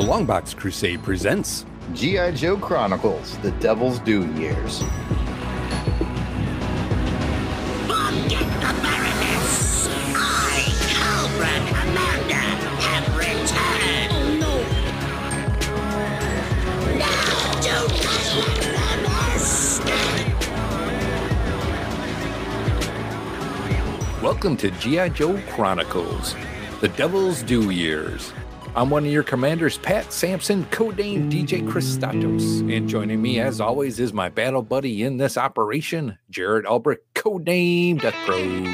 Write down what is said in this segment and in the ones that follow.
The Longbox Crusade presents G.I. Joe Chronicles The Devil's Due Years. Forget the Baroness! I, Cobra Commander, have returned! Oh no! Now to Baroness! Welcome to G.I. Joe Chronicles The Devil's Due Years. I'm one of your commanders, Pat Sampson, codename DJ Christatos. And joining me, as always, is my battle buddy in this operation, Jared Albrecht, codename Death Probe.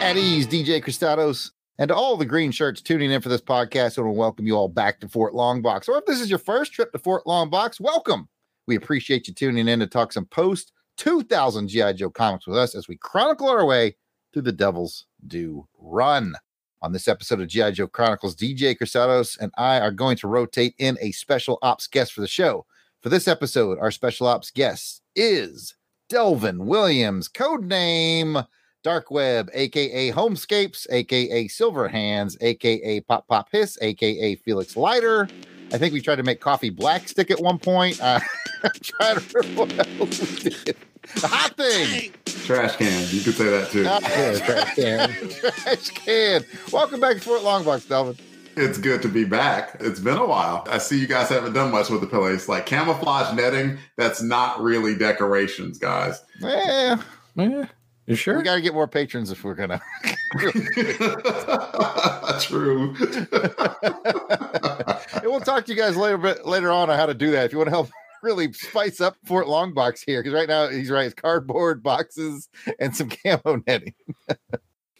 At ease, DJ Christatos. And to all the green shirts tuning in for this podcast, I want to welcome you all back to Fort Longbox. Or if this is your first trip to Fort Longbox, welcome. We appreciate you tuning in to talk some post 2000 G.I. Joe comics with us as we chronicle our way through the Devil's Due Run. On this episode of G.I. Joe Chronicles, DJ Crusados and I are going to rotate in a special ops guest for the show. For this episode, our special ops guest is Delvin Williams, codename Dark Web, aka Homescapes, aka Silver Hands, aka Pop Pop Hiss, aka Felix Leiter. I think we tried to make coffee black stick at one point. Uh, I'm trying to remember what else we did. The hot thing. Trash can. You could say that too. Trash can. trash can. Welcome back to Fort Longbox, Delvin. It's good to be back. It's been a while. I see you guys haven't done much with the place. Like camouflage netting, that's not really decorations, guys. Yeah. Yeah, you sure? We got to get more patrons if we're going to. True. and we'll talk to you guys later bit later on on how to do that. If you want to help really spice up Fort Longbox here, because right now he's right, it's cardboard boxes and some camo netting.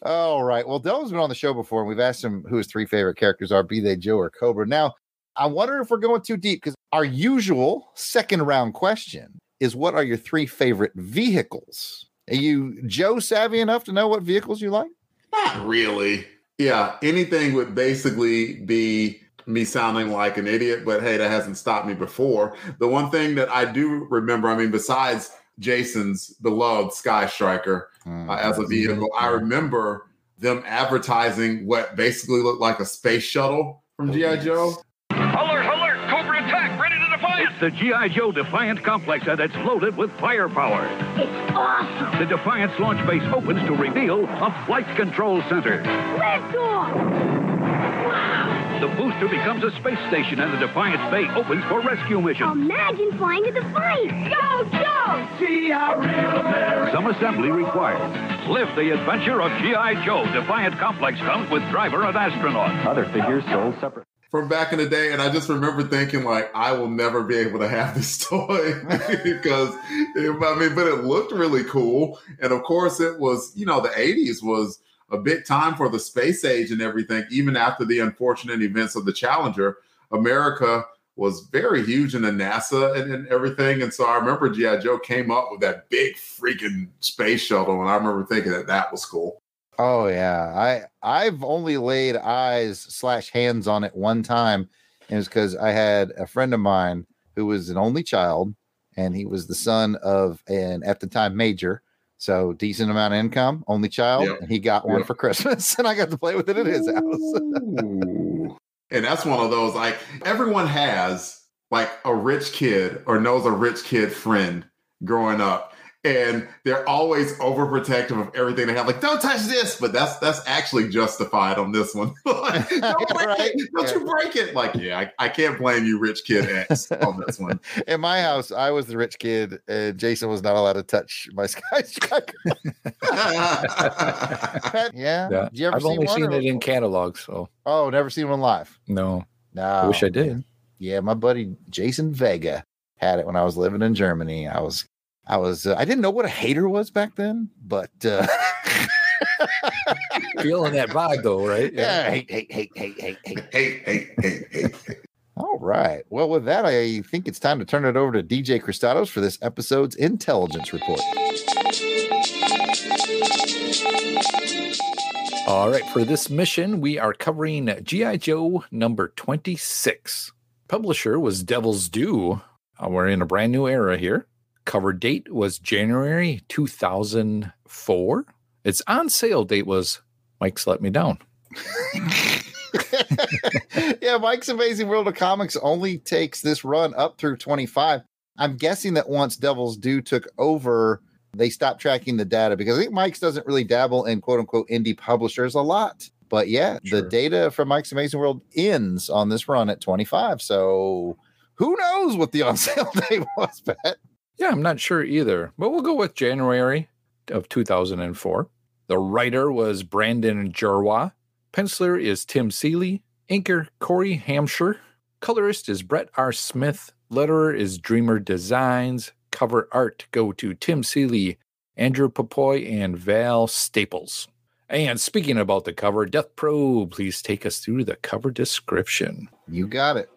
All right. Well, Delvin's been on the show before, and we've asked him who his three favorite characters are, be they Joe or Cobra. Now, I wonder if we're going too deep because our usual second round question is what are your three favorite vehicles? Are you Joe savvy enough to know what vehicles you like? Not really. Yeah, anything would basically be me sounding like an idiot, but hey, that hasn't stopped me before. The one thing that I do remember, I mean, besides Jason's beloved Sky Striker uh, as a vehicle, I remember them advertising what basically looked like a space shuttle from G.I. Joe. Alert, alert! Cobra attack! Ready to Defiant! It's the G.I. Joe Defiant complex, that's loaded with firepower. It's awesome! The Defiance launch base opens to reveal a flight control center. Lift off! Wow! The booster becomes a space station, and the Defiance Bay opens for rescue missions. Imagine flying a Defiant! Go, Joe! See how real Some assembly required. Live the adventure of G.I. Joe. Defiant complex comes with driver and astronaut. Other figures sold separate. From back in the day, and I just remember thinking like I will never be able to have this toy because it, I mean, but it looked really cool, and of course it was you know the '80s was a big time for the space age and everything. Even after the unfortunate events of the Challenger, America was very huge in the NASA and, and everything. And so I remember G.I. Joe came up with that big freaking space shuttle. And I remember thinking that that was cool. Oh yeah. I I've only laid eyes slash hands on it one time. And it was because I had a friend of mine who was an only child and he was the son of an at the time major. So decent amount of income, only child, Yep. and he got one Yep. for Christmas, and I got to play with it at his house. And that's one of those like everyone has like a rich kid or knows a rich kid friend growing up and they're always overprotective of everything they have like don't touch this but that's that's actually justified on this one Like, don't break Right. it don't you break it like yeah I, I can't blame you rich kid x on this one In my house, I was the rich kid, and Jason was not allowed to touch my Sky Striker. Yeah. Yeah. You ever I've see only one? seen or- it in catalogs, so Oh, never seen one live. no. No, I wish I did. Yeah, my buddy Jason Vega had it when I was living in Germany. I was, I was, uh, I didn't know what a hater was back then, but uh, Feeling that vibe though, right? yeah, hate, hate, hate, hate, hate, hate. hey hey hey hey All right. Well, with that, I think it's time to turn it over to DJ Christados for this episode's intelligence report. All right, for this mission, we are covering G.I. Joe number 26. Publisher was Devil's Due. Uh, we're in a brand new era here. Cover date was January 2004. Its on sale date was Mike's Let Me Down. yeah, Mike's Amazing World of Comics only takes this run up through 25. I'm guessing that once Devil's Due took over, they stopped tracking the data because I think Mike's doesn't really dabble in quote unquote indie publishers a lot. But yeah, Sure. the data from Mike's Amazing World ends on this run at 25. So who knows what the on sale date was, Pat? Yeah, I'm not sure either, but we'll go with January of 2004. The writer was Brandon Jerwa. Penciler is Tim Seeley. Inker Cory Hamscher. Colorist is Brett R. Smith. Letterer is Dreamer Designs. Cover art go to Tim Seeley, Andrew Pepoy, and Val Staples. And speaking about the cover, Death Probe, please take us through the cover description. You got it.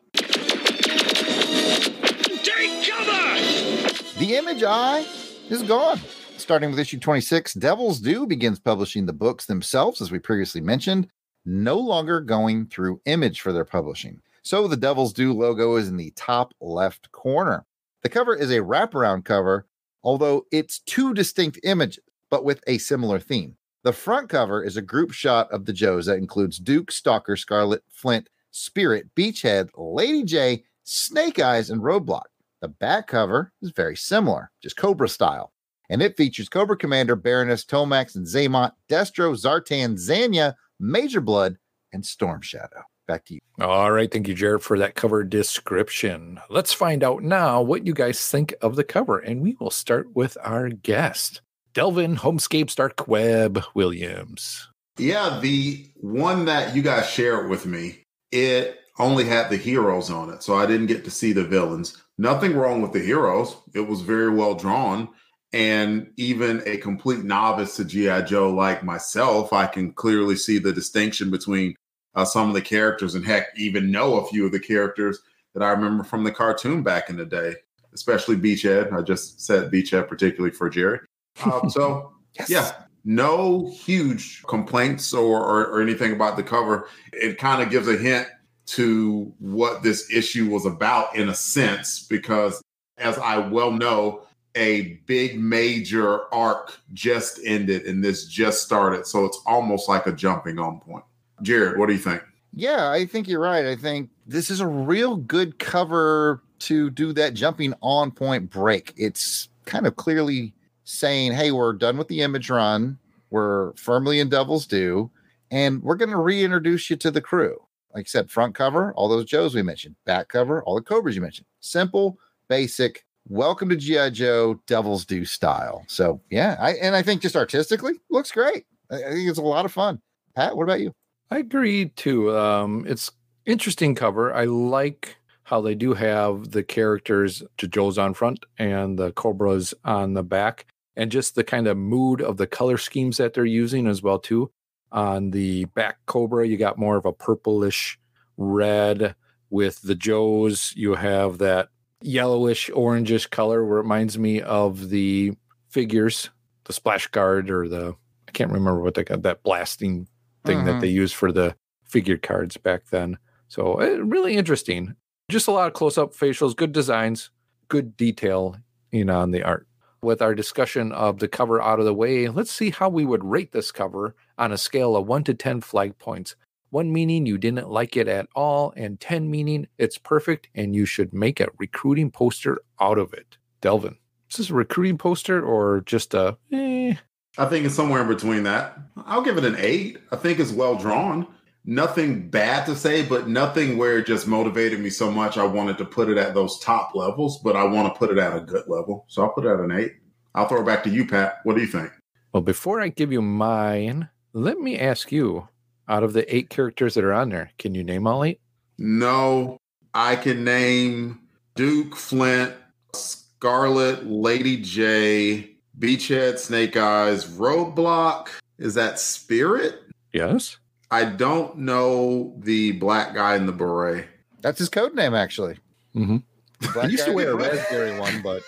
The image eye is gone. Starting with issue 26, Devil's Due begins publishing the books themselves, as we previously mentioned, no longer going through image for their publishing. So the Devil's Due logo is in the top left corner. The cover is a wraparound cover, although it's two distinct images, but with a similar theme. The front cover is a group shot of the Joes that includes Duke, Stalker, Scarlett, Flint, Spirit, Beachhead, Lady Jaye, Snake Eyes, and Roadblock. The back cover is very similar, just Cobra style, and it features Cobra Commander, Baroness, Tomax, and Xamot, Destro, Zartan, Zanya, Major Blood, and Storm Shadow. Back to you. All right. Thank you, Jared, for that cover description. Let's find out now what you guys think of the cover, and we will start with our guest, Delvin Homescape Dark Web Williams. Yeah, the one that you guys shared with me, it only had the heroes on it, so I didn't get to see the villains. Nothing wrong with the heroes. It was very well drawn. And even a complete novice to G.I. Joe like myself, I can clearly see the distinction between uh, some of the characters and heck, even know a few of the characters that I remember from the cartoon back in the day, especially Beachhead. I just said Beachhead particularly for Jerry. Uh, so, yeah, no huge complaints or, or, or anything about the cover. It kind of gives a hint to what this issue was about in a sense, because as I well know, a big major arc just ended and this just started. So it's almost like a jumping on point. Jared, what do you think? Yeah, I think you're right. I think this is a real good cover to do that jumping on point break. It's kind of clearly saying, hey, we're done with the image run. We're firmly in Devil's Due, and we're going to reintroduce you to the crew. Like I said, front cover, all those Joes we mentioned, back cover, all the Cobras you mentioned. Simple, basic. Welcome to G.I. Joe Devil's Do style. So, yeah, I and I think just artistically looks great. I, I think it's a lot of fun. Pat, what about you? I agree too. Um, it's interesting cover. I like how they do have the characters to Joe's on front and the Cobras on the back, and just the kind of mood of the color schemes that they're using as well too. On the back Cobra, you got more of a purplish red. With the Joes, you have that yellowish orangish color where it reminds me of the figures, the splash guard or the I can't remember what they got that blasting thing Mhm. that they used for the figure cards back then. So uh, really interesting. Just a lot of close up facials, good designs, good detail in on the art. With our discussion of the cover out of the way, let's see how we would rate this cover on a scale of 1 to 10 flag points. 1 meaning you didn't like it at all, and 10 meaning it's perfect and you should make a recruiting poster out of it. Delvin, is this a recruiting poster or just a eh? I think it's somewhere in between that. I'll give it an eight. I think it's well drawn. Nothing bad to say, but nothing where it just motivated me so much. I wanted to put it at those top levels, but I want to put it at a good level. So I'll put it at an eight. I'll throw it back to you, Pat. What do you think? Well, before I give you mine, let me ask you out of the eight characters that are on there, can you name all eight? No, I can name Duke, Flint, Scarlett, Lady Jaye, Beachhead, Snake Eyes, Roadblock. Is that Spirit? Yes. I don't know the black guy in the beret. That's his code name, actually. Mm-hmm. The black I used to wear a in red. raspberry one, but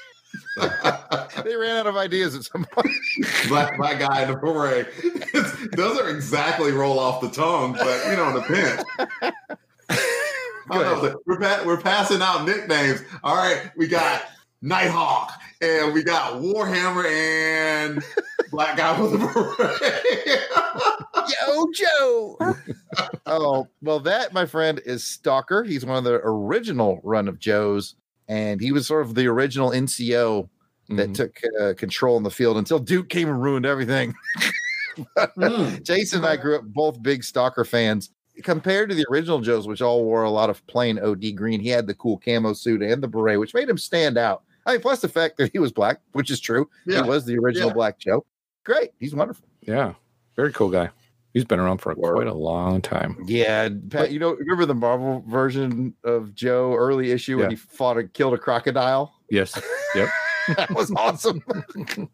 they ran out of ideas at some point. black black guy in the beret. It's- Doesn't exactly roll off the tongue, but you know, the pen. Know. We're, pa- we're passing out nicknames. All right, we got Nighthawk, and we got Warhammer, and Black Guy with a beret. Yo, Joe. oh, well, that, my friend, is Stalker. He's one of the original run of Joes, and he was sort of the original NCO that Mhm. took uh, control in the field until Duke came and ruined everything. Hmm. Jason and I grew up both big Stalker fans. Compared to the original Joes, which all wore a lot of plain OD green, he had the cool camo suit and the beret, which made him stand out. I mean, plus the fact that he was black, which is true. Yeah. He was the original Yeah. Black Joe. Great. He's wonderful. Yeah, very cool guy. He's been around for Word. quite a long time. Yeah, and Pat, you know, remember the Marvel version of Joe early issue when Yeah. he fought and killed a crocodile? Yes, Yep. that was awesome.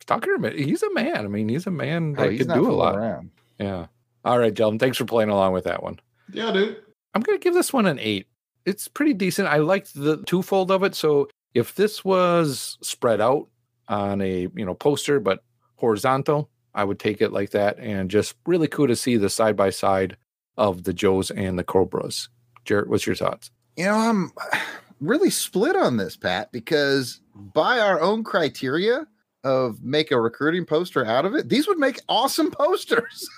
Stalker. He's a man. I mean, he's a man Oh, that he's could not do a lot. around. Yeah. All right, gentlemen. Thanks for playing along with that one. Yeah, dude. I'm going to give this one an eight. It's pretty decent. I liked the twofold of it. So if this was spread out on a you know poster but horizontal, I would take it like that. And just really cool to see the side by side of the Joes and the Cobras. Jared, what's your thoughts? You know, I'm really split on this, Pat, because by our own criteria of make a recruiting poster out of it, these would make awesome posters.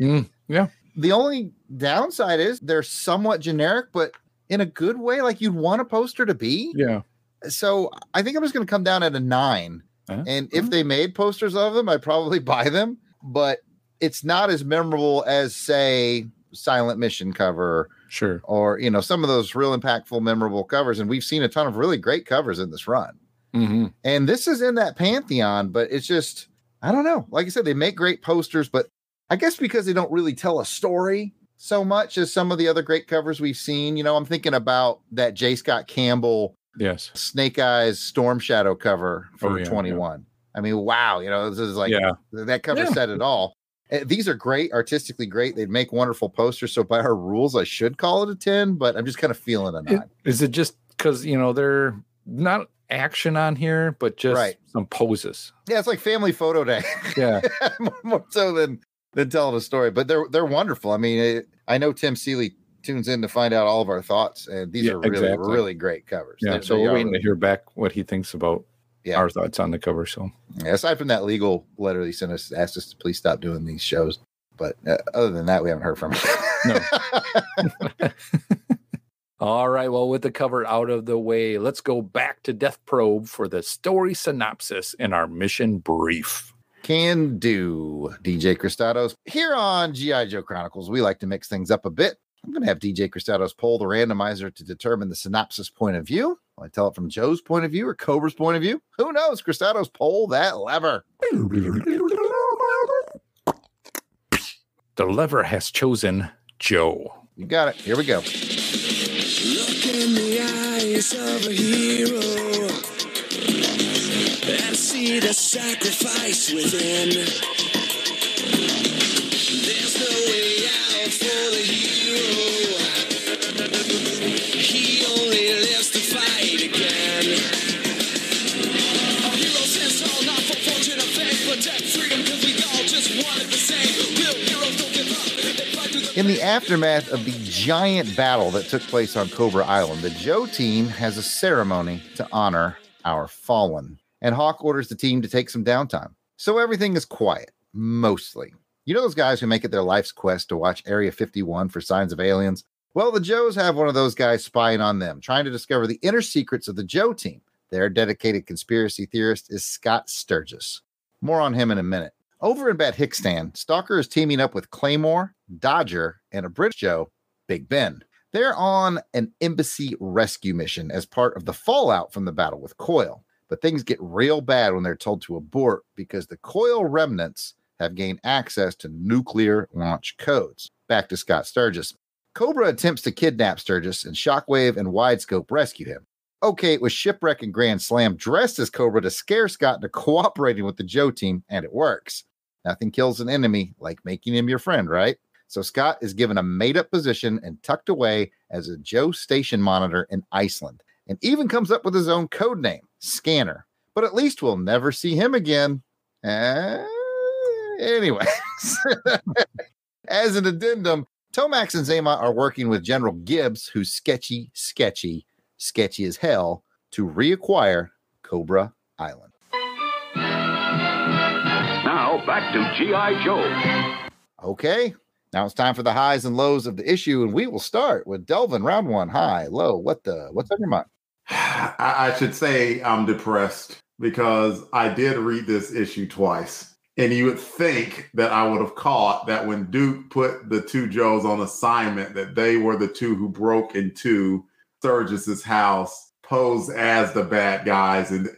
Mm, yeah. The only downside is they're somewhat generic, but in a good way, like you'd want a poster to be. Yeah. So I think I'm just going to come down at a nine. Uh-huh. And if they made posters of them, I'd probably buy them. But it's not as memorable as, say, Silent Mission cover Sure. or, you know, some of those real impactful, memorable covers. And we've seen a ton of really great covers in this run. hmm And this is in that pantheon, but it's just, I don't know. Like I said, they make great posters, but I guess because they don't really tell a story so much as some of the other great covers we've seen. You know, I'm thinking about that J. Scott Campbell Yes. Snake Eyes Storm Shadow cover for Oh, yeah, yeah. 21. I mean, wow, you know, this is like yeah. that cover Yeah. said it all. Uh, These are great, artistically great. They'd make wonderful posters. So by our rules, I should call it a 10, but I'm just kind of feeling a It- nine. Is it just because you know they're not action on here, but just Right. some poses? Yeah, it's like family photo day. Yeah. more, more so than than telling a story. But they're they're wonderful. I mean, it, I know Tim Seeley tunes in to find out all of our thoughts, and these Yeah, are really exactly. really great covers. Yeah. They- so we're waiting to hear back what he thinks about Yeah. our thoughts on the cover. So Yeah, aside from that legal letter he sent us, asked us to please stop doing these shows. But uh, other than that, we haven't heard from him. No. All right. Well, with the cover out of the way, let's go back to Death Probe for the story synopsis and our mission brief. Can do, DJ Cristados. Here on G.I. Joe Chronicles, we like to mix things up a bit. I'm going to have DJ Cristados pull the randomizer to determine the synopsis point of view. Will I tell it from Joe's point of view or Cobra's point of view? Who knows? Cristados, pull that lever. The lever has chosen Joe. You got it. Here we go. Look in the eyes of a hero and see the sacrifice within. In the aftermath of the giant battle that took place on Cobra Island, the Joe team has a ceremony to honor our fallen. And Hawk orders the team to take some downtime. So everything is quiet, mostly. You know those guys who make it their life's quest to watch Area 51 for signs of aliens? Well, the Joes have one of those guys spying on them, trying to discover the inner secrets of the Joe team. Their dedicated conspiracy theorist is Scott Sturgis. More on him in a minute. Over in Badhikstan, Stalker is teaming up with Claymore, Dodger, and a British Joe, Big Ben. They're on an embassy rescue mission as part of the fallout from the battle with Coil. But things get real bad when they're told to abort because the Coil remnants have gained access to nuclear launch codes. Back to Scott Sturgis. Cobra attempts to kidnap Sturgis, and Shockwave and Widescope rescue him. Okay, it was Shipwreck and Grand Slam dressed as Cobra to scare Scott into cooperating with the Joe team, and it works. Nothing kills an enemy like making him your friend, right? So Scott is given a made up position and tucked away as a Joe station monitor in Iceland, and even comes up with his own code name, Scanner. But at least we'll never see him again. Uh, anyways, as an addendum, Tomax and Xamot are working with General Gibbs, who's sketchy, sketchy, sketchy as hell, to reacquire Cobra Island. Now back to G.I. Joe. Okay. Now it's time for the highs and lows of the issue, and we will start with Delvin. Round one, high, low. What the? What's on your mind? I, I should say I'm depressed because I did read this issue twice. And you would think that I would have caught that when Duke put the two Joes on assignment, that they were the two who broke into Sturgis's house, posed as the bad guys, and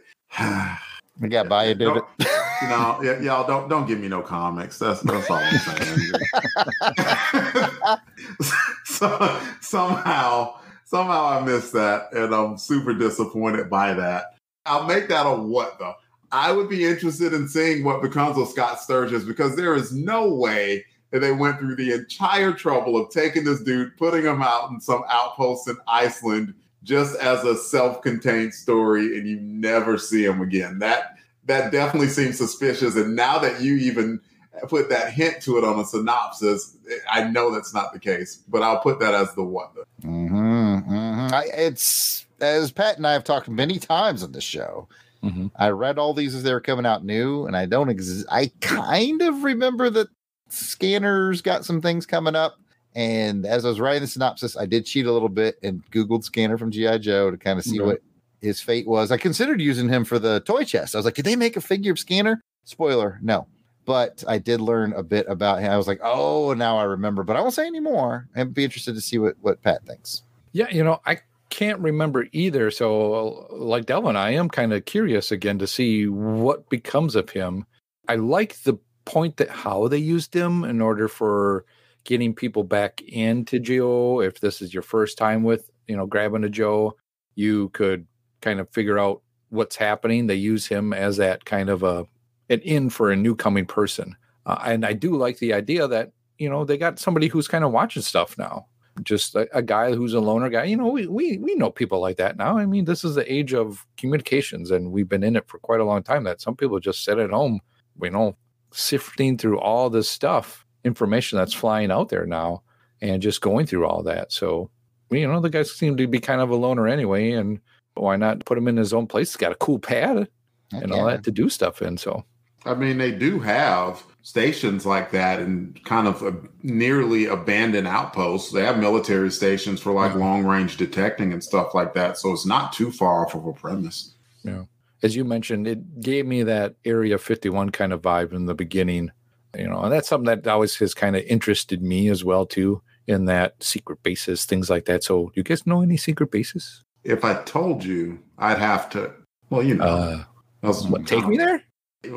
We got by you, David. Don't- you know, y- y'all don't don't give me no comics. That's that's all I'm saying. so, somehow, somehow I missed that, and I'm super disappointed by that. I'll make that a what though. I would be interested in seeing what becomes of Scott Sturgis because there is no way that they went through the entire trouble of taking this dude, putting him out in some outpost in Iceland just as a self-contained story, and you never see him again. That that definitely seems suspicious. And now that you even put that hint to it on a synopsis, I know that's not the case. But I'll put that as the though. Mm-hmm, mm-hmm. I, it's as Pat and I have talked many times on the show. Mhm. I read all these as they were coming out new, and I don't. Ex- I kind of remember that Scanners got some things coming up. And as I was writing the synopsis, I did cheat a little bit and Googled Scanner from GI Joe to kind of see what his fate was. I considered using him for the toy chest. I was like, did they make a figure of Scanner? Spoiler, no. But I did learn a bit about him. I was like, oh, now I remember. But I won't say any more. I'd be interested to see what what Pat thinks. Yeah, you know, I can't remember either. So, like Delvin, I am kind of curious again to see what becomes of him. I like the point that how they used him in order for getting people back into Joe. If this is your first time with, you know, grabbing a Joe, you could kind of figure out what's happening. They use him as that kind of a an in for a new coming person. Uh, and I do like the idea that, you know, they got somebody who's kind of watching stuff now just a, a guy who's a loner guy. You know, we, we we know people like that now. I mean, this is the age of communications, and we've been in it for quite a long time. That some people just sit at home, you know, sifting through all this stuff, information that's flying out there now, and just going through all that. So, you know, the guys seem to be kind of a loner anyway, and why not put him in his own place? He's got a cool pad and all that to do stuff in. So, I mean, they do have stations like that and kind of a nearly abandoned outposts. They have military stations for like long range detecting and stuff like that. So it's not too far off of a premise. Yeah. As you mentioned, it gave me that Area 51 kind of vibe in the beginning, you know, and that's something that always has kind of interested me as well too. In that secret bases, things like that. So, do you guys know any secret bases? If I told you, I'd have to. Well, you know, Uh, what, take me there?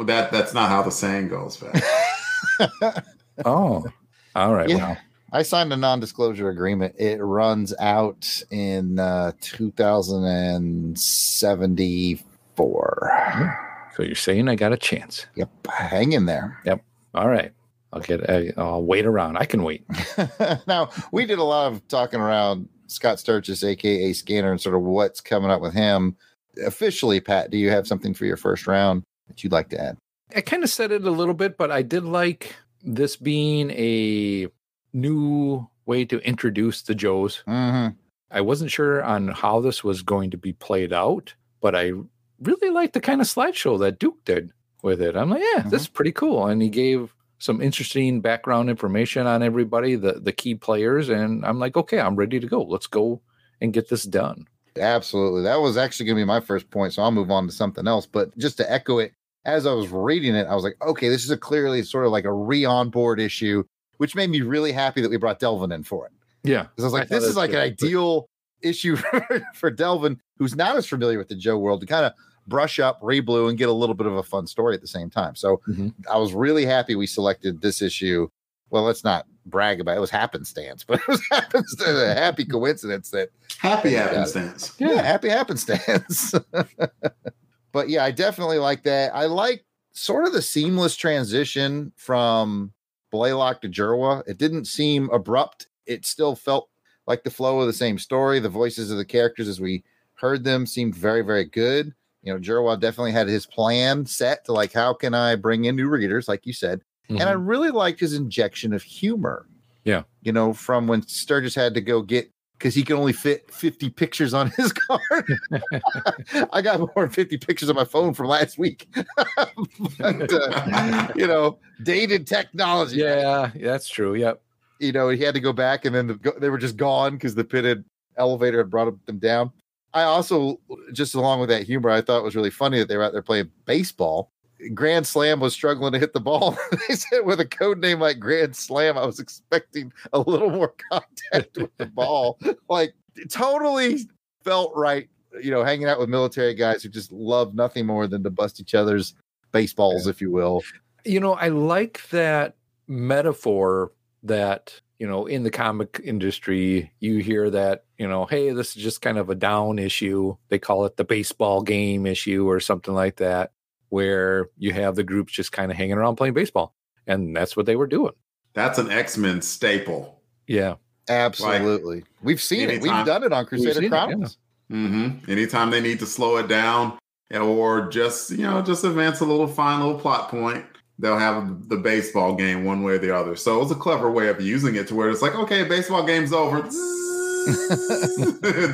That that's not how the saying goes, man. Oh, all right. Yeah. Well, I signed a non-disclosure agreement. It runs out in uh, 2074. so you're saying I got a chance? Yep, hang in there. Yep. All right. I'll get. I- I'll wait around. I can wait. now we did a lot of talking around Scott Sturgis, aka Scanner, and sort of what's coming up with him. Officially, Pat, do you have something for your first round that you'd like to add? I kind of said it a little bit, but I did like this being a new way to introduce the Joes. Mm-hmm. I wasn't sure on how this was going to be played out, but I really liked the kind of slideshow that Duke did with it. I'm like, yeah, this is pretty cool. And he gave some interesting background information on everybody, the the key players, and I'm like, okay, I'm ready to go. Let's go and get this done. Absolutely. That was actually going to be my first point. So I'll move on to something else. But just to echo it, as I was reading it, I was like, okay, this is a clearly sort of like a re on board issue, which made me really happy that we brought Delvin in for it. Yeah. Because I was like, thought this is that's like an good. ideal issue for, for Delvin, who's not as familiar with the Joe world, to kind of brush up, re-blue, and get a little bit of a fun story at the same time. So Mhm. I was really happy we selected this issue. Well, let's not brag about it. It was happenstance, but it was happenstance, a happy coincidence that Happy Got it. happenstance. yeah, happy happenstance. but yeah, I definitely like that. I like sort of the seamless transition from Blaylock to Jerwa. It didn't seem abrupt. It still felt like the flow of the same story. The voices of the characters as we heard them seemed very, very good. You know, Jerwa definitely had his plan set to like, how can I bring in new readers, like you said. And I mm-hmm. really liked his injection of humor. Yeah. You know, from when Sturgis had to go get because he can only fit 50 pictures on his card. I got more than 50 pictures on my phone from last week. but, uh, you know, dated technology. Yeah, that's true. Yep. you know, he had to go back and then the, they were just gone because the pitted elevator had brought them down. I also, just along with that humor, I thought it was really funny that they were out there playing baseball. Grand Slam was struggling to hit the ball. they said with a code name like Grand Slam, I was expecting a little more contact with the ball. Like, it totally felt right, you know, hanging out with military guys who just love nothing more than to bust each other's baseballs, if you will. You know, I like that metaphor that, you know, in the comic industry, you hear that, you know, hey, this is just kind of a down issue. They call it the baseball game issue or something like that, where you have the groups just kind of hanging around playing baseball. And that's what they were doing. That's an X Men staple. Yeah. Absolutely. We've seen it. We've done it on Crusader seen it, yeah. Chronicles. hmm Anytime they need to slow it down or just you know just advance a little fine little plot point, they'll have the baseball game one way or the other. So it was a clever way of using it to where it's like, okay, baseball game's over, and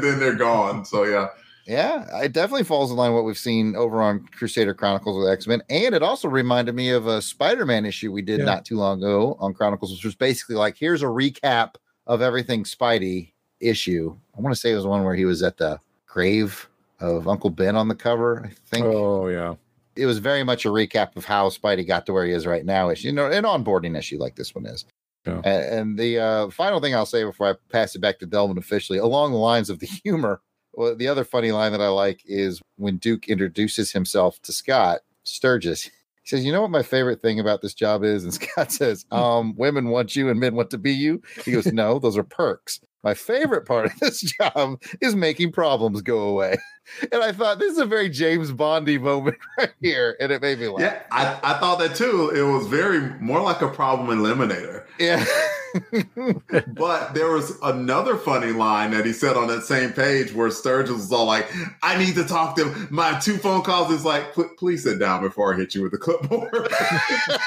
then they're gone. So yeah, Yeah, it definitely falls in line with what we've seen over on Crusader Chronicles with X Men, and it also reminded me of a Spider Man issue we did Yeah. not too long ago on Chronicles, which was basically like, here's a recap of everything Spidey issue. I want to say it was one where he was at the grave of Uncle Ben on the cover. I think Oh, yeah. it was very much a recap of how Spidey got to where he is right now. Issue, you know, an onboarding issue like this one is. Yeah. And, the uh, final thing I'll say before I pass it back to Delvin officially, along the lines of the humor, well, the other funny line that I like is when Duke introduces himself to Scott Sturgis. He says, "You know what my favorite thing about this job is?" And Scott says, "Um, women want you and men want to be you." He goes, "No, those are perks. My favorite part of this job is making problems go away." And I thought this is a very James Bondy moment right here, and it made me laugh. yeah, I, I thought that too. It was very more like a problem eliminator. Yeah. But there was another funny line that he said on that same page where Sturgis was all like, I need to talk to him. My two phone calls is like, please sit down before I hit you with the clipboard.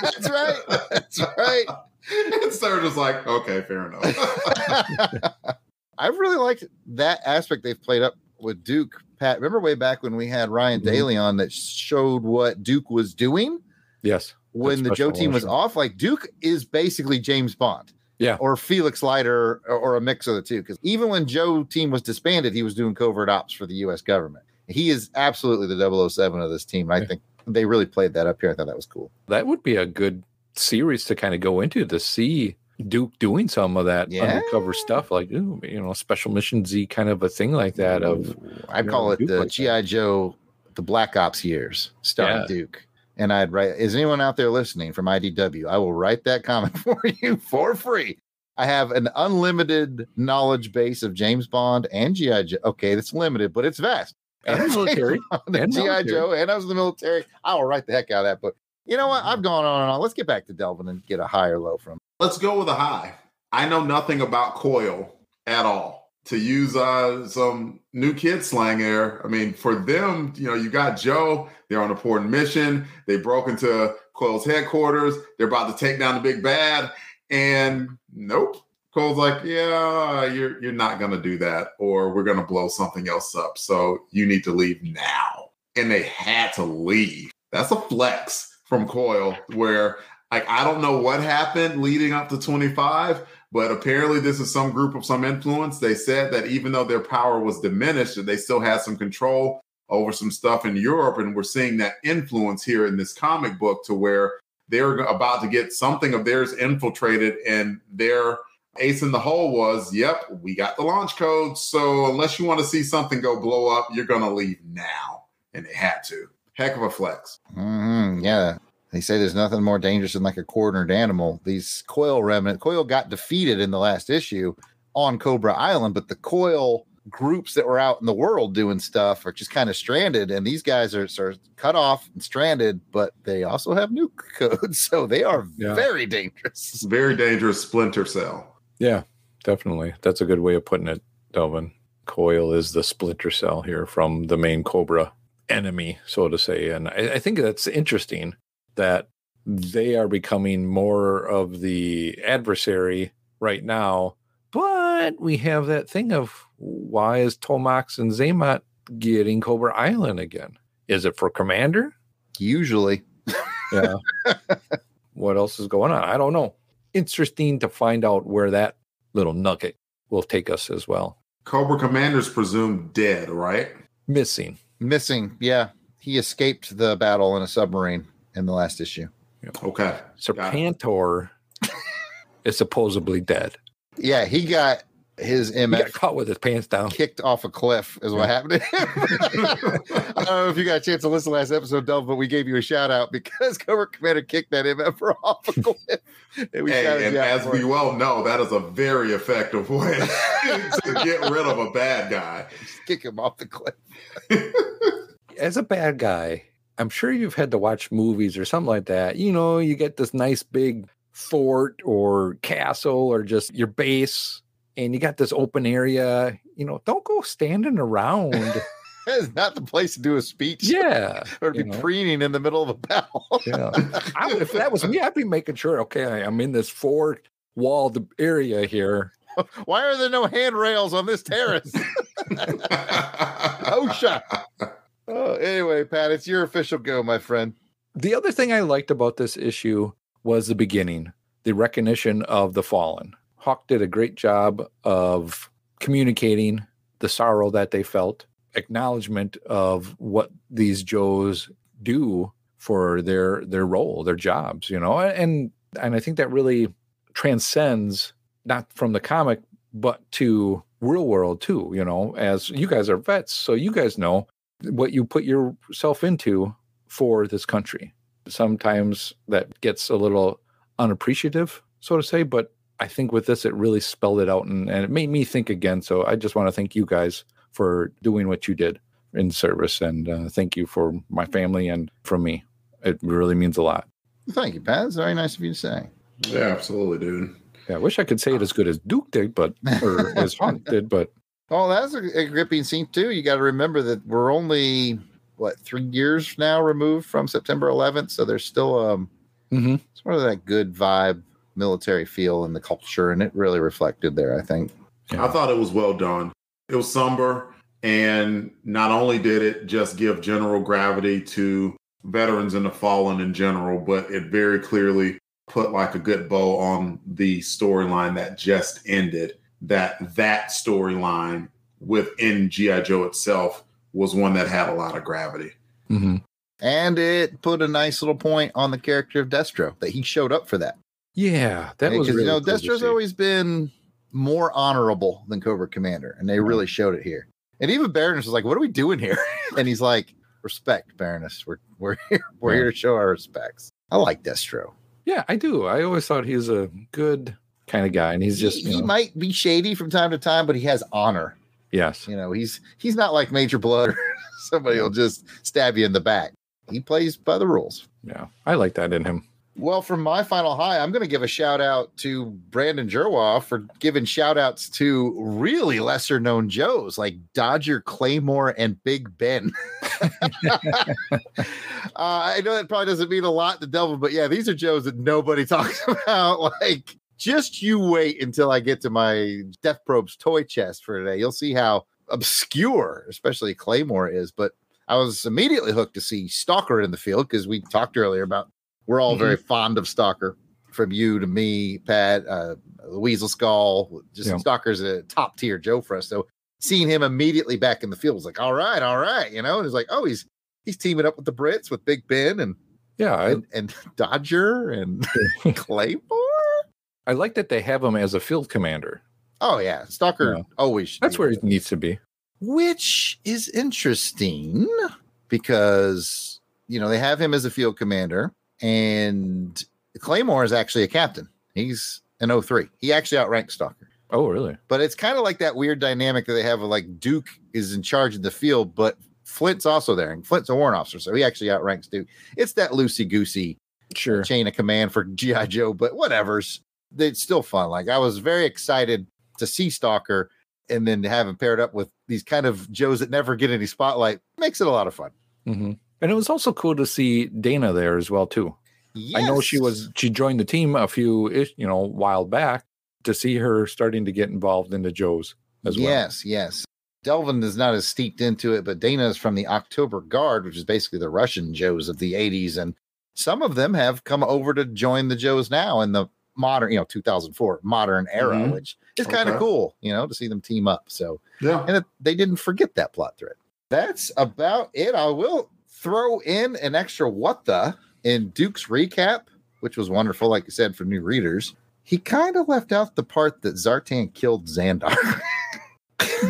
That's right. That's right. and Sturgis was like, okay, fair enough. I really liked that aspect they've played up with Duke. Pat, remember way back when we had Ryan Mhm. Daly on that showed what Duke was doing Yes. when the Joe team was issue. off? Like Duke is basically James Bond. Yeah. Or Felix Leiter or, or a mix of the two. Because even when Joe team was disbanded, he was doing covert ops for the US government. He is absolutely the 007 of this team. I Yeah. think they really played that up here. I thought that was cool. That would be a good series to kind of go into to see Duke doing some of that Yeah. undercover stuff, like ooh, you know, special mission Z kind of a thing like that. Of I call it Duke the like. GI Joe, the Black Ops years, starring Yeah. Duke. And I'd write. Is anyone out there listening from IDW? I will write that comic for you for free. I have an unlimited knowledge base of James Bond and GI Joe. Okay, that's limited, but it's vast. and military. the and GI. Joe, and I was in the military. I will write the heck out of that book. You know what? I've gone on and on. Let's get back to Delvin and get a high or low from. Let's go with a high. I know nothing about coil at all. To use uh, some new kid slang there, I mean, for them, you know, you got Joe. They're on a important mission. They broke into Coil's headquarters. They're about to take down the big bad, and nope. Cole's like, yeah, you're you're not gonna do that, or we're gonna blow something else up. So you need to leave now. And they had to leave. That's a flex from Coil, where like I don't know what happened leading up to 25, but apparently this is some group of some influence. They said that even though their power was diminished, they still had some control over some stuff in Europe, and we're seeing that influence here in this comic book to where they're about to get something of theirs infiltrated, and their ace in the hole was, "Yep, we got the launch code. So unless you want to see something go blow up, you're gonna leave now." And they had to. Heck of a flex. Mhm, yeah. They say there's nothing more dangerous than like a cornered animal. These coil remnant, coil got defeated in the last issue on Cobra Island, but the coil groups that were out in the world doing stuff are just kind of stranded. And these guys are, are cut off and stranded, but they also have nuke codes. So they are Yeah. very dangerous. Very dangerous splinter cell. Yeah, definitely. That's a good way of putting it, Delvin. Coil is the splinter cell here from the main Cobra enemy, so to say. And I, I think that's interesting that they are becoming more of the adversary right now. But we have that thing of why is Tomax and Xamot getting Cobra Island again? Is it for Commander? Usually. Yeah. what else is going on? I don't know. interesting to find out where that little nugget will take us as well. Cobra Commander's presumed dead, right? Missing. Missing. Yeah. He escaped the battle in a submarine in the last issue. Okay. Got it. Serpentor is supposedly dead. Yeah. He got his He got caught with his pants down. kicked off a cliff, is what happened to him. I don't know if you got a chance to listen to last episode, Delv, but we gave you a shout out because Cobra Commander kicked that MF off a cliff. And we Hey, and as we it. well know, that is a very effective way to get rid of a bad guy. Just kick him off the cliff. As a bad guy, I'm sure you've had to watch movies or something like that. You know, you get this nice big fort or castle or just your base, and you got this open area. You know, don't go standing around. That is not the place to do a speech. yeah. Or be know. preening in the middle of a battle. Yeah. I, if that was me, I'd be making sure, okay, I'm in this four walled area here. Why are there no handrails on this terrace? Oh, OSHA. Oh, anyway, Pat, it's your official go, my friend. The other thing I liked about this issue was the beginning, the recognition of the fallen. Hawk did a great job of communicating the sorrow that they felt, acknowledgement of what these Joes do for their their role, their jobs, you know, and and I think that really transcends not from the comic but to real world too, you know, as you guys are vets, so you guys know what you put yourself into for this country. Sometimes that gets a little unappreciative, so to say, but I think with this, it really spelled it out and, and it made me think again. So I just want to thank you guys for doing what you did in service and uh, thank you for my family and from me. It really means a lot. Thank you, Pat. It's very nice of you to say. yeah, absolutely, dude. Yeah, I wish I could say it as good as Duke did, but or as Hawk did, but Oh, that's a, a gripping scene too. You got to remember that we're only what three years now removed from September 11th, so there's still um Mhm. sort of that good vibe, military feel and the culture, and it really reflected there. I think. I thought it was well done. It was somber, and not only did it just give general gravity to veterans and the fallen in general, but it very clearly put like a good bow on the storyline that just ended. That that storyline within GI Joe itself was one that had a lot of gravity. mhm. And it put a nice little point on the character of Destro that he showed up for that. Yeah, that was because really you know cool Destro's always been more honorable than Cobra Commander, and they uh-huh. really showed it here. And even Baroness was like, "What are we doing here?" and he's like, "Respect, Baroness. We're we're here. We're Yeah. here to show our respects." I like Destro. Yeah, I do. I always thought he was a good kind of guy, and he's just he, he might be shady from time to time, but he has honor. yes, You know, he's he's not like Major Blood. Somebody will just stab you in the back. He plays by the rules. yeah, I like that in him. Well, from my final high, I'm going to give a shout out to Brandon Jerwa for giving shout outs to really lesser known Joes like Dodger Claymore and Big Ben. uh, I know that probably doesn't mean a lot to Delvin, but yeah, these are Joes that nobody talks about. Like, just you wait until I get to my Death Probes toy chest for today. You'll see how obscure, especially Claymore is. But I was immediately hooked to see Stalker in the field because we talked earlier about we're all very fond of Stalker, from you to me, Pat, uh, the Weasel Skull. Just Yeah. Stalker's a top tier Joe for us. So seeing him immediately back in the field was like, all right, all right, you know, and it's like, oh, he's he's teaming up with the Brits with Big Ben and Yeah, I, and, and Dodger and Claymore. I like that they have him as a field commander. Oh yeah, Stalker Yeah. always. That's where he needs to be. which is interesting because you know they have him as a field commander and claymore is actually a captain. He's an 03 he actually outranks stalker. Oh, really? but it's kind of like that weird dynamic that they have of like duke is in charge of the field but flint's also there and flint's a warrant officer so he actually outranks duke. It's that loosey goosey Sure. chain of command for gi joe but whatever's it's still fun. Like i was very excited to see stalker and then to have him paired up with these kind of joes that never get any spotlight makes it a lot of fun. Hmm And it was also cool to see Daina there as well too. I know she was she joined the team a few you know while back to see her starting to get involved in the Joes as well. yes yes delvin is not as steeped into it but daina is from the october guard which is basically the russian joes of the 80s and some of them have come over to join the joes now in the modern, you know, 2004 modern era, Mhm. which is kind of cool, you know, to see them team up. So, Yeah. and it, they didn't forget that plot thread. That's about it. I will throw in an extra what the in Duke's recap, which was wonderful, like you said, for new readers. He kind of left out the part that Zartan killed Zandar.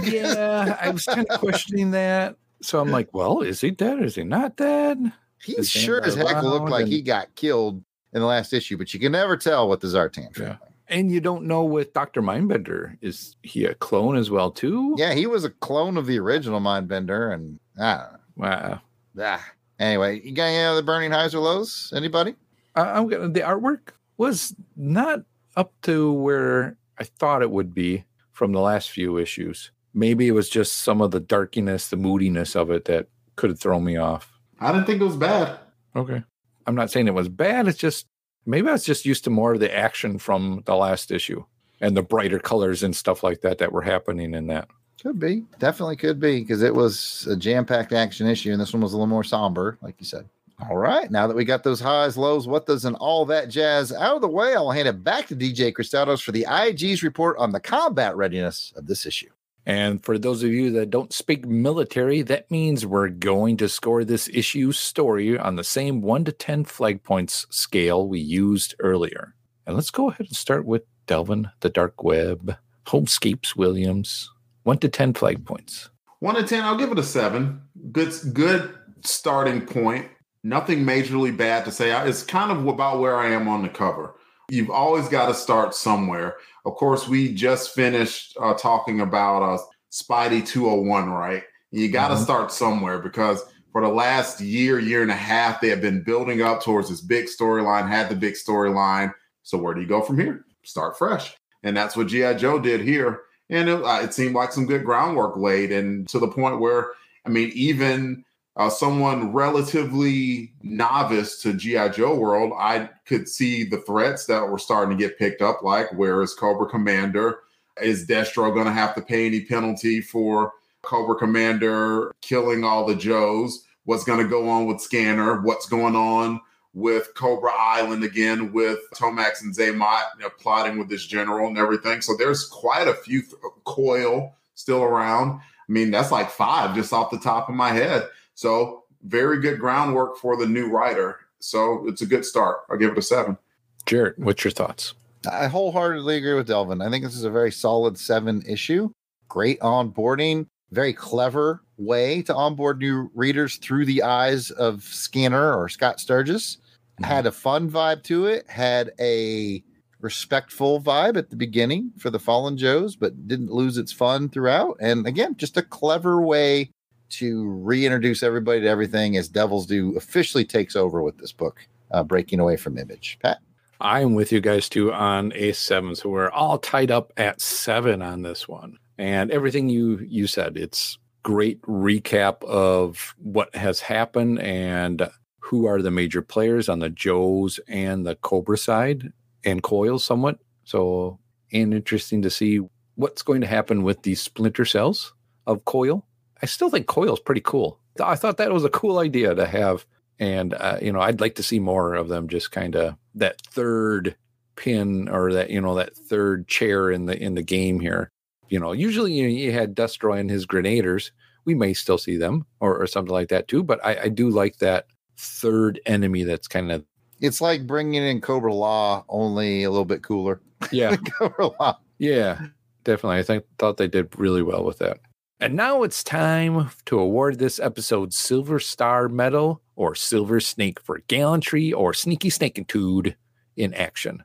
Yeah, I was kind of questioning that. So I'm like, well, is he dead? Is he not dead? he Is sure Zandar as heck looked like and- he got killed in the last issue, but you can never tell with the Zartan family. And you don't know with Dr. Mindbender. Is he a clone as well, too? Yeah, he was a clone of the original Mindbender, and I don't know. Wow. Ah. Anyway, you got any other burning highs or lows? Anybody? I- I'm gonna the artwork was not up to where I thought it would be from the last few issues. Maybe it was just some of the darkiness, the moodiness of it that could have thrown me off. I didn't think it was bad. Okay. I'm not saying it was bad. It's just maybe I was just used to more of the action from the last issue and the brighter colors and stuff like that that were happening in that. Could be. Definitely could be because it was a jam packed action issue, and this one was a little more somber, like you said. All right. Now that we got those highs, lows, what does, and all that jazz out of the way, I'll hand it back to DJ Cristados for the IG's report on the combat readiness of this issue. And for those of you that don't speak military, that means we're going to score this issue's story on the same 1 to 10 flag points scale we used earlier. And let's go ahead and start with Delvin, the Dark Web, Homescapes Williams, 1 to 10 flag points. One to ten, I'll give it a seven. Good, good starting point. Nothing majorly bad to say. It's kind of about where I am on the cover. You've always got to start somewhere. Of course, we just finished uh, talking about uh, Spidey 201, right? You got to Mhm. start somewhere because for the last year, year and a half, they have been building up towards this big storyline, had the big storyline. So where do you go from here? Start fresh. And that's what G.I. Joe did here. And it, uh, it seemed like some good groundwork laid, and to the point where, I mean, even uh, someone relatively novice to GI Joe world, I could see the threats that were starting to get picked up. Like, where is Cobra Commander? Is Destro going to have to pay any penalty for Cobra Commander killing all the Joes? What's going to go on with Scanner? What's going on with Cobra Island again with Tomax and Xamot you know, plotting with this general and everything? So there's quite a few th- coil still around. I mean, that's like five just off the top of my head. So very good groundwork for the new writer. So it's a good start. I'll give it a seven. Jared, what's your thoughts? I wholeheartedly agree with Delvin. I think this is a very solid seven issue. Great onboarding, very clever way to onboard new readers through the eyes of Scanner or Scott Sturgis. Had a fun vibe to it, had a respectful vibe at the beginning for the Fallen Joes, but didn't lose its fun throughout. And again, just a clever way to reintroduce everybody to everything as Devil's Due officially takes over with this book, uh, breaking away from Image. Pat? I'm with you guys too on a seven. So we're all tied up at seven on this one. And everything you you said, it's great recap of what has happened and who are the major players on the Joes and the Cobra side and Coil somewhat. So and interesting to see what's going to happen with these splinter cells of Coil. I still think Coil is pretty cool. I thought that was a cool idea to have and uh, you know i'd like to see more of them just kind of that third pin or that you know that third chair in the in the game here you know usually you, you had Destro and his Grenadiers we may still see them or, or something like that too but I, I do like that third enemy that's kind of It's like bringing in Cobra-La, only a little bit cooler. yeah Cobra Law. Yeah, definitely. I think thought they did really well with that. And now it's time to award this episode Silver Star Medal or Silver Snake for gallantry or sneaky snake snakitude in action.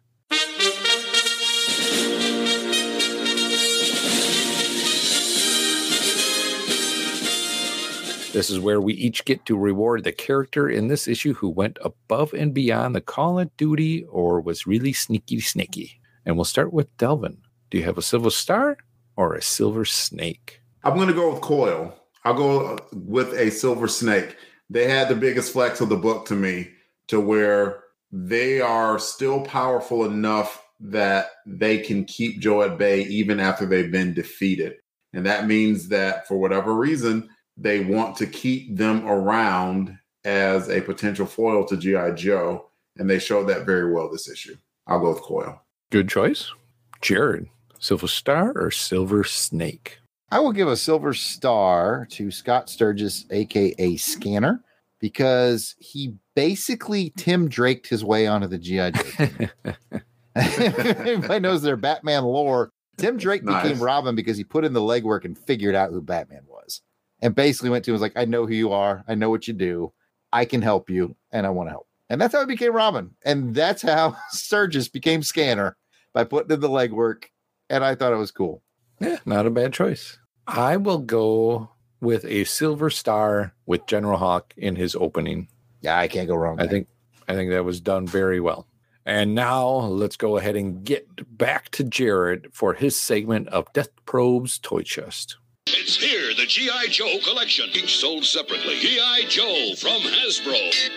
This is where we each get to reward the character in this issue who went above and beyond the call of duty or was really sneaky snaky. And we'll start with Delvin. Do you have a silver star or a silver snake? I'm going to go with Coil. I'll go with a Silver Snake. They had the biggest flex of the book to me to where they are still powerful enough that they can keep Joe at bay even after they've been defeated. And that means that for whatever reason, they want to keep them around as a potential foil to G.I. Joe. And they showed that very well this issue. I'll go with Coil. Good choice. Jared, Silver Star or Silver Snake? I will give a silver star to Scott Sturgis, aka Scanner, because he basically Tim Draked his way onto the GI Joe. Everybody knows their Batman lore. Tim Drake Nice. became Robin because he put in the legwork and figured out who Batman was, and basically went to him and was like, "I know who you are. I know what you do. I can help you, and I want to help." And that's how he became Robin, and that's how Sturgis became Scanner by putting in the legwork. And I thought it was cool. Yeah, not a bad choice. I will go with a Silver Star with General Hawk in his opening. Yeah, I can't go wrong. I there. think I think that was done very well. And now let's go ahead and get back to Jared for his segment of Death Probe's Toy Chest. It's here, the G.I. Joe collection, each sold separately. G.I. Joe from Hasbro.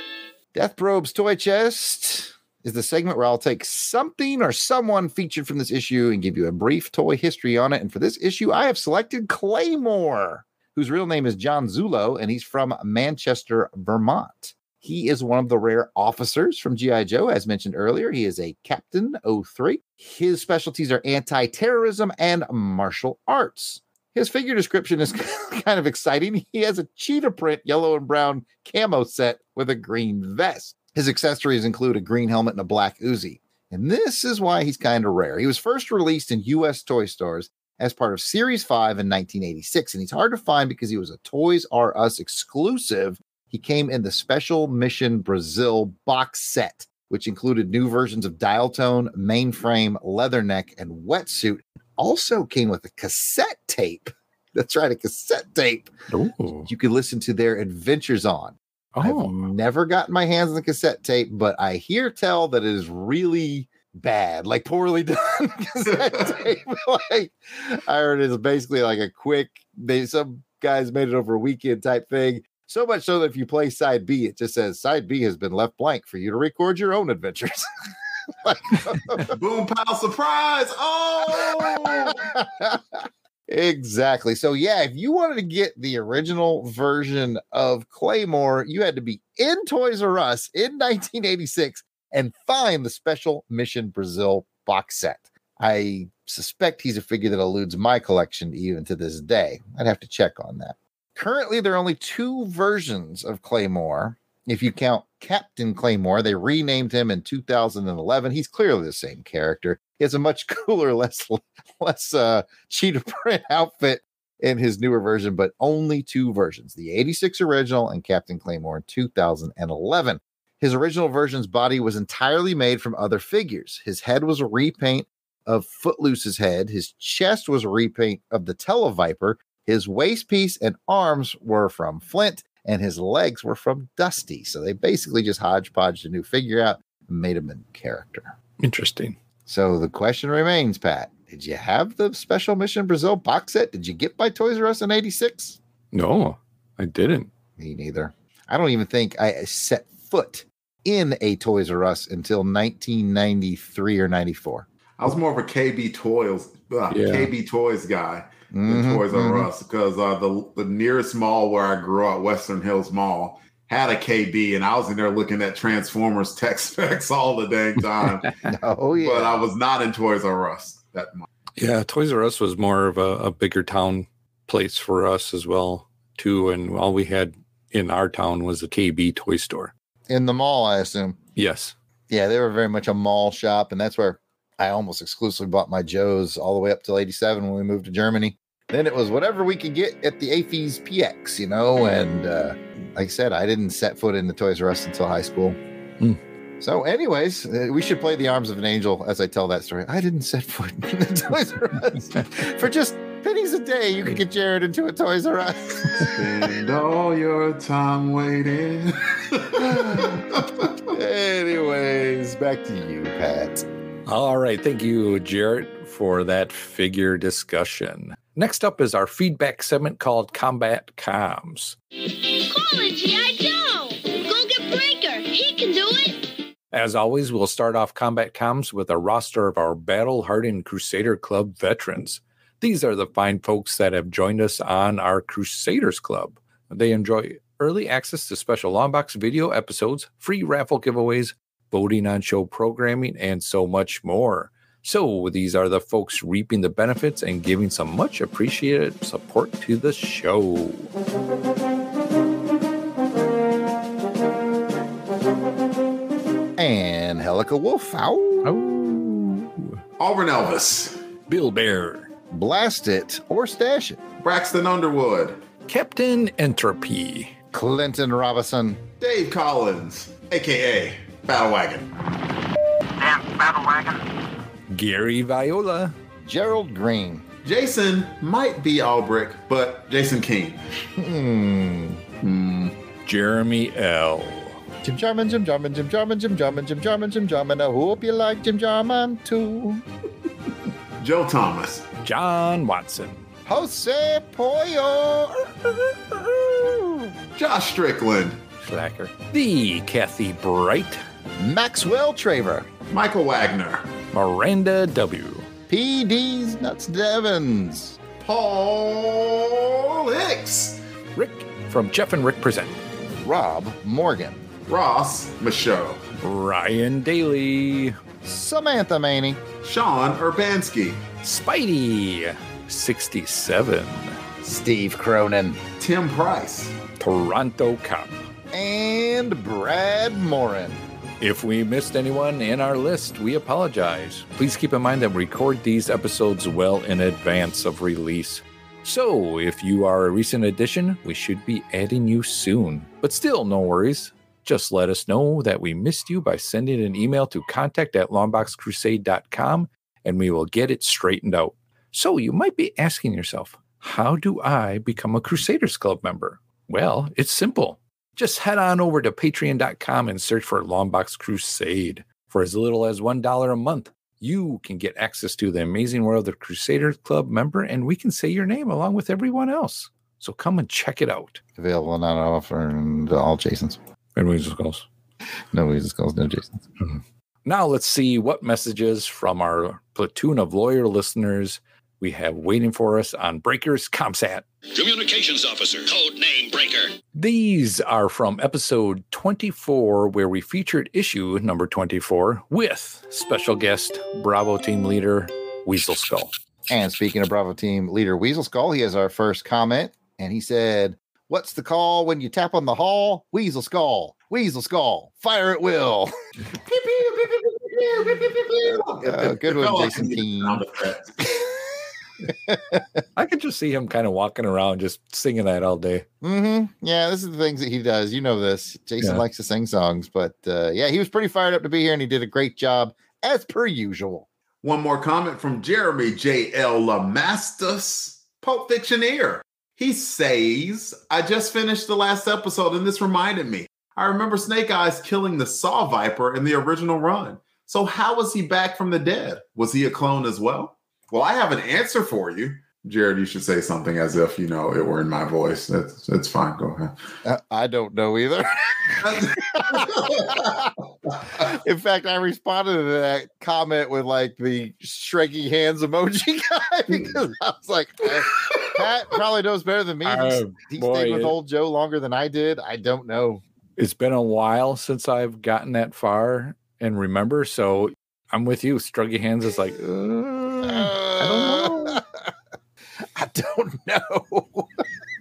Death Probe's Toy Chest is the segment where I'll take something or someone featured from this issue and give you a brief toy history on it. And for this issue, I have selected Claymore, whose real name is John Zulo, and he's from Manchester, Vermont. He is one of the rare officers from G.I. Joe, as mentioned earlier. He is a Captain 03. His specialties are anti terrorism and martial arts. His figure description is kind of exciting. He has a cheetah print yellow and brown camo set with a green vest. His accessories include a green helmet and a black Uzi. And this is why he's kind of rare. He was first released in US toy stores as part of Series 5 in 1986. And he's hard to find because he was a Toys R Us exclusive. He came in the Special Mission Brazil box set, which included new versions of dial tone, mainframe, leatherneck, and wetsuit. Also came with a cassette tape. That's right, a cassette tape Oh, you could listen to their adventures on. I've oh never gotten my hands on the cassette tape, but I hear tell that it is really bad, like poorly done cassette tape. like I heard it's basically like a quick. They some guys made it over a weekend type thing. So much so that if you play side B, it just says side B has been left blank for you to record your own adventures. Like- Boom pow surprise. Oh exactly. So yeah, if you wanted to get the original version of Claymore, you had to be in Toys R Us in 1986 and find the Special Mission Brazil box set. I suspect he's a figure that eludes my collection even to this day. I'd have to check on that. Currently, there are only two versions of Claymore. If you count Captain Claymore, they renamed him in 2011. He's clearly the same character. He has a much cooler, less less uh, cheetah print outfit in his newer version, but only two versions: the '86 original and Captain Claymore in 2011. His original version's body was entirely made from other figures. His head was a repaint of Footloose's head. His chest was a repaint of the Televiper. His waist piece and arms were from Flint, and his legs were from Dusty. So they basically just hodgepodged a new figure out and made him a character. interesting. So the question remains, Pat, did you have the Special Mission Brazil box set? Did you get by Toys R Us in 86? No, I didn't. Me neither. I don't even think I set foot in a Toys R Us until 1993 or 94. I was more of a KB Toys, uh, Yeah. KB Toys guy than Mhm, Toys R mhm. Us because uh, the the nearest mall where I grew up, Western Hills Mall, had a KB, and I was in there looking at Transformers tech specs all the dang time. Oh, yeah. But I was not in Toys R Us that much. Yeah, Toys R Us was more of a, a bigger town place for us as well, too. And all we had in our town was a KB toy store. in the mall, I assume. Yes. Yeah, they were very much a mall shop, and that's where I almost exclusively bought my Joes all the way up till 87 when we moved to Germany. Then it was whatever we could get at the AAFES PX, you know, and uh, like I said, I didn't set foot in the Toys R Us until high school. Hmm. So, anyways, uh, we should play the Arms of an Angel as I tell that story. I didn't set foot in the Toys R Us. For just pennies a day, you could get Jared into a Toys R Us. Spend all your time waiting. Anyways, back to you, Pat. All right. Thank you, Jared, for that figure discussion. Next up is our feedback segment called Combat Comms. Call it G.I. Joe. Go get Breaker. He can do it. As always, we'll start off Combat Comms with a roster of our battle hardened Crusader Club veterans. These are the fine folks that have joined us on our Crusaders Club. They enjoy early access to special longbox video episodes, free raffle giveaways, voting on show programming, and so much more. So these are the folks reaping the benefits and giving some much appreciated support to the show. And Helica Wolf. Ow. Oh, Auburn Elvis, Bill Bear, Blast it or stash it. Braxton Underwood, Captain Entropy, Clinton Robinson. Dave Collins, aka Battle Wagon, Gary Viola, Gerald Green. Jason might be Albrick, but Jason King. Hmm. Hmm. Jeremy L. Jim Jarman, Jim Jarman, Jim Jarman, Jim Jarman, Jim Jarman, Jim Jarman. I hope you like Jim Jarman too. Joe Thomas, John Watson, Jose Pollo. Josh Strickland, Slacker, the Kathy Bright, Maxwell Traver. Michael Wagner, Miranda W. PD's Nuts Devons. Paul Hicks, Rick from Jeff and Rick Present, Rob Morgan. Ross Michaud, Ryan Daly, Samantha Maney. Sean Urbanski, Spidey, 67, Steve Cronin. Tim Price, Toronto Cop. And Brad Morin. If we missed anyone in our list, we apologize. Please keep in mind that we record these episodes well in advance of release. So, if you are a recent addition, we should be adding you soon. But still, no worries. Just let us know that we missed you by sending an email to contact at longboxcrusade.com and we will get it straightened out. So, you might be asking yourself, how do I become a Crusaders Club member? Well, it's simple just head on over to patreon.com and search for Longbox Crusade. For as little as $1 a month, you can get access to the amazing world of Crusaders Club member, and we can say your name along with everyone else. So come and check it out. Available not offering to all Jasons. And we just goes. No Weasel Skulls, no Jasons. Mm-hmm. Now let's see what messages from our platoon of loyal listeners we have waiting for us on Breakers ComSat. Communications officer. Code name Breaker. These are from episode 24, where we featured issue number 24 with special guest Bravo team leader Weasel Skull. And speaking of Bravo Team leader Weasel Skull, he has our first comment, and he said, "What's the call when you tap on the hall? Weasel Skull, Weasel Skull, fire at will." Uh, good one, Jason it I could just see him kind of walking around just singing that all day. hmm Yeah, this is the things that he does. You know this. Jason Yeah. likes to sing songs, but uh, yeah, he was pretty fired up to be here, and he did a great job as per usual. One more comment from Jeremy J.L. Lamastus, Pulp Fictioneer. He says, I just finished the last episode and this reminded me. I remember Snake Eyes killing the Saw Viper in the original run. So, how was he back from the dead? Was he a clone as well? Well, I have an answer for you. Jared, you should say something as if you know it were in my voice. That's that's fine. Go ahead. I don't know either. In fact, I responded to that comment with like the shaking hands emoji guy because I was like, Pat probably knows better than me. He's- Uh, he boy, stayed with it- old Joe longer than I did. I don't know. It's been a while since I've gotten that far and remember. So I'm with you. Struggy Hands is like, uh, I don't know. I don't know.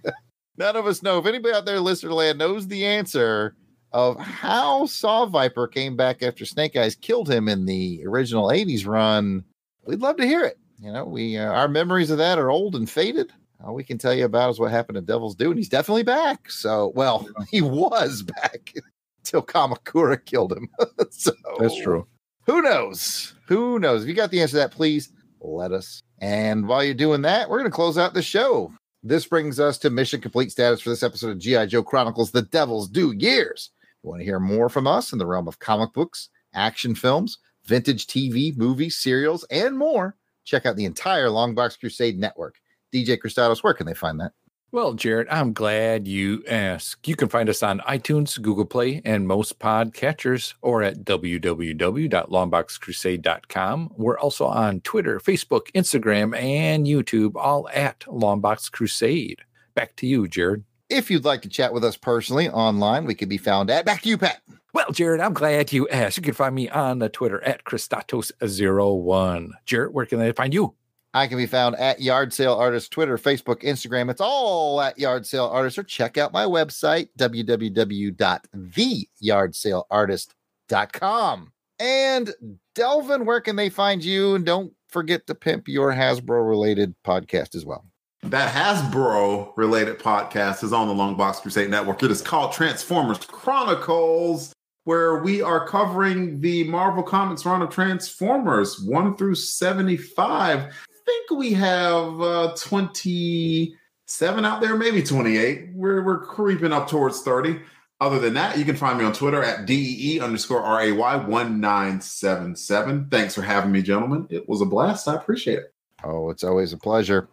None of us know. If anybody out there, in listener land, knows the answer of how Saw Viper came back after Snake Eyes killed him in the original '80s run, we'd love to hear it. You know, we uh, our memories of that are old and faded. All we can tell you about is what happened to Devil's Due, and he's definitely back. So, well, he was back until Kamakura killed him. so That's true. who knows? Who knows? If you got the answer to that, please let us. And while you're doing that, we're going to close out the show. This brings us to mission complete status for this episode of G.I. Joe Chronicles The Devil's Due Years. If you want to hear more from us in the realm of comic books, action films, vintage TV, movies, serials, and more, check out the entire Longbox Crusade network. DJ Christados, where can they find that? Well, Jared, I'm glad you asked. You can find us on iTunes, Google Play, and most podcatchers, or at www.longboxcrusade.com. We're also on Twitter, Facebook, Instagram, and YouTube, all at Longbox Crusade. Back to you, Jared. If you'd like to chat with us personally online, we can be found at back to you, Pat. Well, Jared, I'm glad you asked. You can find me on the Twitter at Christatos01. Jared, where can they find you? I can be found at Yard Sale Artist, Twitter, Facebook, Instagram. It's all at Yard Sale Artist, or check out my website, www.theyardsaleartist.com. And Delvin, where can they find you? And don't forget to pimp your Hasbro related podcast as well. That Hasbro related podcast is on the Long Box Crusade Network. It is called Transformers Chronicles, where we are covering the Marvel Comics run of Transformers 1 through 75. I think we have uh, 27 out there, maybe 28. We're, we're creeping up towards 30. Other than that, you can find me on Twitter at DEE underscore RAY 1977. Thanks for having me, gentlemen. It was a blast. I appreciate it. Oh, it's always a pleasure.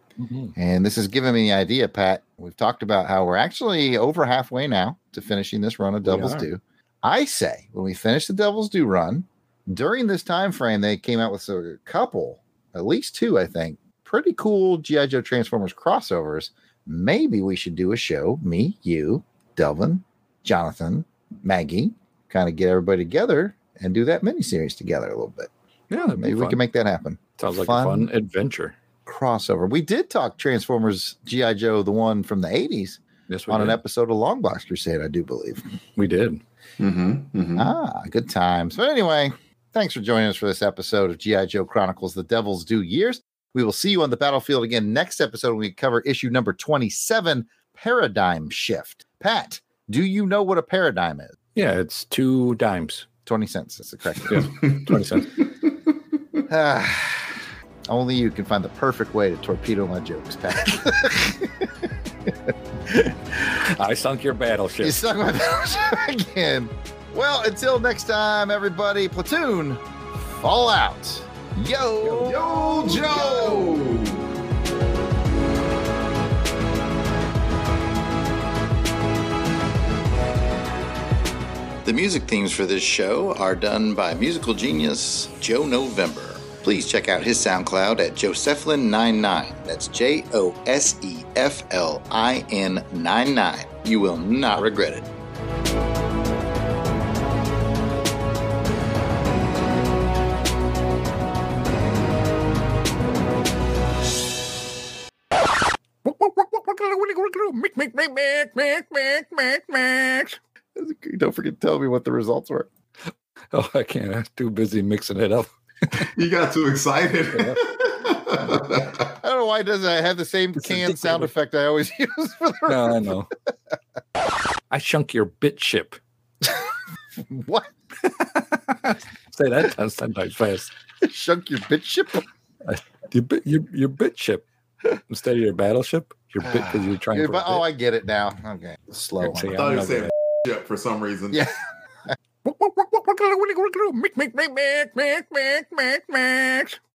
And this has given me the idea, Pat. We've talked about how we're actually over halfway now to finishing this run of We Devil's are. Due. I say when we finish the Devil's Due run, during this time frame, they came out with a couple, at least two, I think, pretty cool G.I. Joe Transformers crossovers. Maybe we should do a show, me, you, Delvin, Jonathan, Maggie, kind of get everybody together and do that miniseries together a little bit. Yeah, that'd be Maybe we can make that happen. Sounds like fun. a fun adventure. Crossover. We did talk Transformers G.I. Joe, the one from the 80s, Yes, we on an episode of Long Box Crusade, I do believe. we did. Mm-hmm, mm-hmm. Ah, good times. But anyway, thanks for joining us for this episode of G.I. Joe Chronicles The Devil's Due Years. We will see you on the battlefield again next episode when we cover issue number 27 Paradigm Shift. Pat, do you know what a paradigm is? Yeah, it's two dimes. 20 cents. That's the correct Yeah, 20 cents. Ah, Only you can find the perfect way to torpedo my jokes, Pat. I sunk your battleship. you sunk my battleship again. Well, until next time, everybody, platoon, fall out. Yo, Yo, Joe! The music themes for this show are done by musical genius Joe November. Please check out his SoundCloud at Joseflin99. That's J O S E F L I N 99. You will not regret it. Don't forget to tell me what the results were. Oh, I can't. I'm too busy mixing it up. You got too excited. I don't know why it doesn't have the same It's canned sound effect I always use for the No, I know. I shunk your bit ship. what? Say that ten times fast. Shunk your bit ship? Your bit, your, your bit ship instead of your battleship. You're because you're trying. Dude, but, oh, I get it now. Okay, slow. See, I thought you were saying shit for some reason. Yeah. Make, make, make, make, make, make, make, make.